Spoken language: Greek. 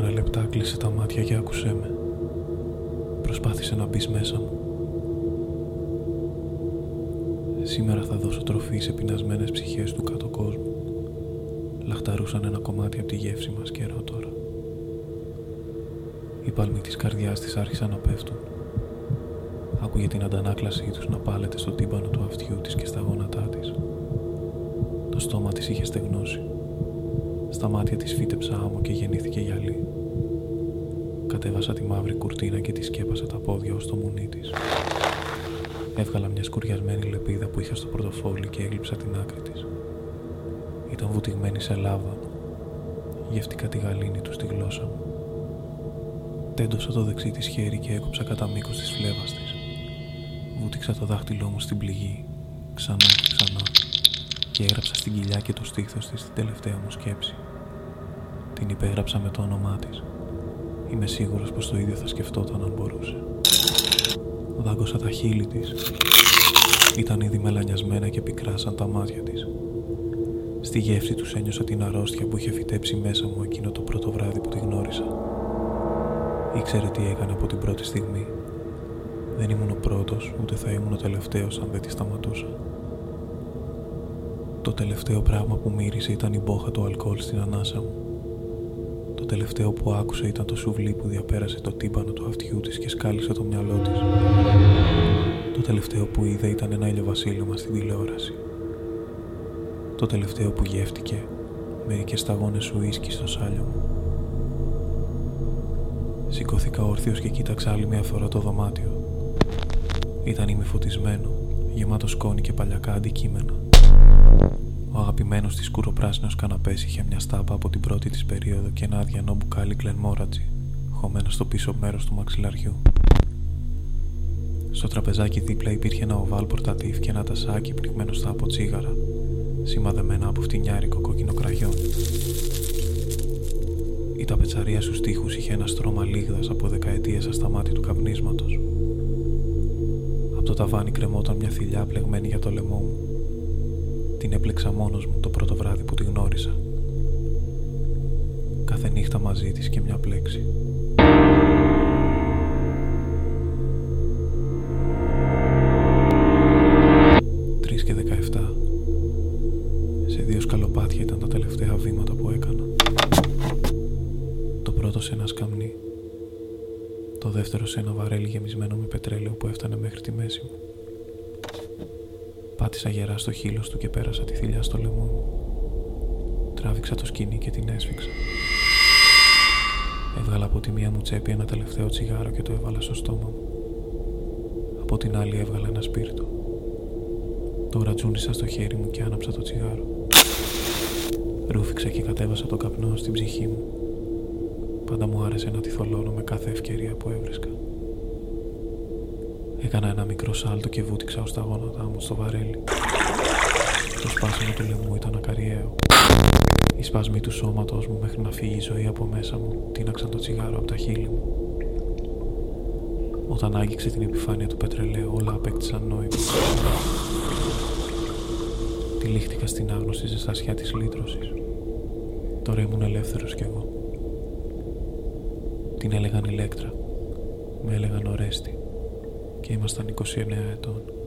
Για τα επόμενα λεπτά κλείσε τα μάτια και άκουσέ με. Προσπάθησε να μπεις μέσα μου. Σήμερα θα δώσω τροφή σε πεινασμένες ψυχές του κάτω κόσμου. Λαχταρούσαν ένα κομμάτι από τη γεύση μας καιρό τώρα. Οι παλμοί της καρδιάς της άρχισαν να πέφτουν. Άκουγε την αντανάκλασή τους να πάλεται στο τύμπανο του αυτιού της και στα γόνατά της. Το στόμα της είχε στεγνώσει. Στα μάτια της φύτεψα άμμο και γεννήθηκε γυαλί. Κατέβασα τη μαύρη κουρτίνα και τη σκέπασα τα πόδια ως το μουνί της. Έβγαλα μια σκουριασμένη λεπίδα που είχα στο πορτοφόλι και έγλειψα την άκρη της. Ήταν βουτυγμένη σε λάβα. Γεύτηκα τη γαλήνη του στη γλώσσα μου. Τέντωσα το δεξί της χέρι και έκοψα κατά μήκος της φλέβας της. Βούτυξα το δάχτυλό μου στην πληγή, ξανά και ξανά, και έγραψα στην κοιλιά και το στήθος της την τελευταία μου σκέψη. Την υπέγραψα με το όνομά της. Είμαι σίγουρος πως το ίδιο θα σκεφτόταν αν μπορούσε. Δάγκωσα τα χείλη της. Ήταν ήδη μελανιασμένα και πικρά σαν τα μάτια της. Στη γεύση τους ένιωσα την αρρώστια που είχε φυτέψει μέσα μου εκείνο το πρώτο βράδυ που τη γνώρισα. Ήξερε τι έκανε από την πρώτη στιγμή. Δεν ήμουν ο πρώτος, ούτε θα ήμουν ο τελευταίος αν δεν τη σταματούσα. Το τελευταίο πράγμα που μύρισε ήταν η μπόχα του αλκοόλ στην ανάσα μου. Το τελευταίο που άκουσα ήταν το σουβλί που διαπέρασε το τύπανο του αυτιού της και σκάλισε το μυαλό της. Το τελευταίο που είδα ήταν ένα ηλιοβασίλεμα στην τηλεόραση. Το τελευταίο που γεύτηκε μερικές σταγόνες σου ίσκι στο σάλιο μου. Σηκώθηκα όρθιος και κοίταξα άλλη μια φορά το δωμάτιο. Ήταν ημιφωτισμένο, γεμάτο σκόνη και παλιακά αντικείμενα. Ο αγαπημένο τη σκουροπράσινο καναπές είχε μια στάμπα από την πρώτη της περίοδο και ένα αδιανό μπουκάλι κλενμόρατζι, χωμένο στο πίσω μέρος του μαξιλαριού. Στο τραπεζάκι δίπλα υπήρχε ένα οβάλ πορτατίφ και ένα τασάκι πνιγμένο στα από τσίγαρα, σημαδεμένα από φτηνιάρικο κόκκινο κραγιόν. Η ταπετσαρία στους τοίχους είχε ένα στρώμα λίγδας από δεκαετίες ασταμάτη του καπνίσματος. Από το ταβάνι κρεμόταν μια θηλιά πλεγμένη για το λαιμό μου την έπλεξα μόνος μου το πρώτο βράδυ που τη γνώρισα. Κάθε νύχτα μαζί της και μια πλέξη. Τρεις και δεκαεφτά. Σε δύο σκαλοπάτια ήταν τα τελευταία βήματα που έκανα. Το πρώτο σε ένα σκαμνί. Το δεύτερο σε ένα βαρέλι γεμισμένο με πετρέλαιο που έφτανε μέχρι τη μέση μου. Πάτησα γερά στο χείλος του και πέρασα τη θηλιά στο λαιμό μου. Τράβηξα το σκηνή και την έσφιξα. Έβγαλα από τη μία μου τσέπη ένα τελευταίο τσιγάρο και το έβαλα στο στόμα μου. Από την άλλη έβγαλα ένα σπίρτο. Το ρατζούνισα στο χέρι μου και άναψα το τσιγάρο. Ρούφηξα και κατέβασα το καπνό στην ψυχή μου. Πάντα μου άρεσε να τη θολώνω με κάθε ευκαιρία που έβρισκα. Έκανα ένα μικρό σάλτο και βούτυξα ως τα γόνατά μου στο βαρέλι. Το σπάσιμο του λαιμού ήταν ακαριαίο. Οι σπασμοί του σώματος μου μέχρι να φύγει η ζωή από μέσα μου τίναξαν το τσιγάρο από τα χείλη μου. Όταν άγγιξε την επιφάνεια του πετρελαίου όλα απέκτησαν νόημα. Τυλίχτηκα στην άγνωστη ζεστασιά της λύτρωσης. Τώρα ήμουν ελεύθερος κι εγώ. Την έλεγαν ηλέκτρα. Με έλεγαν ορέστη και ήμασταν 29 ετών.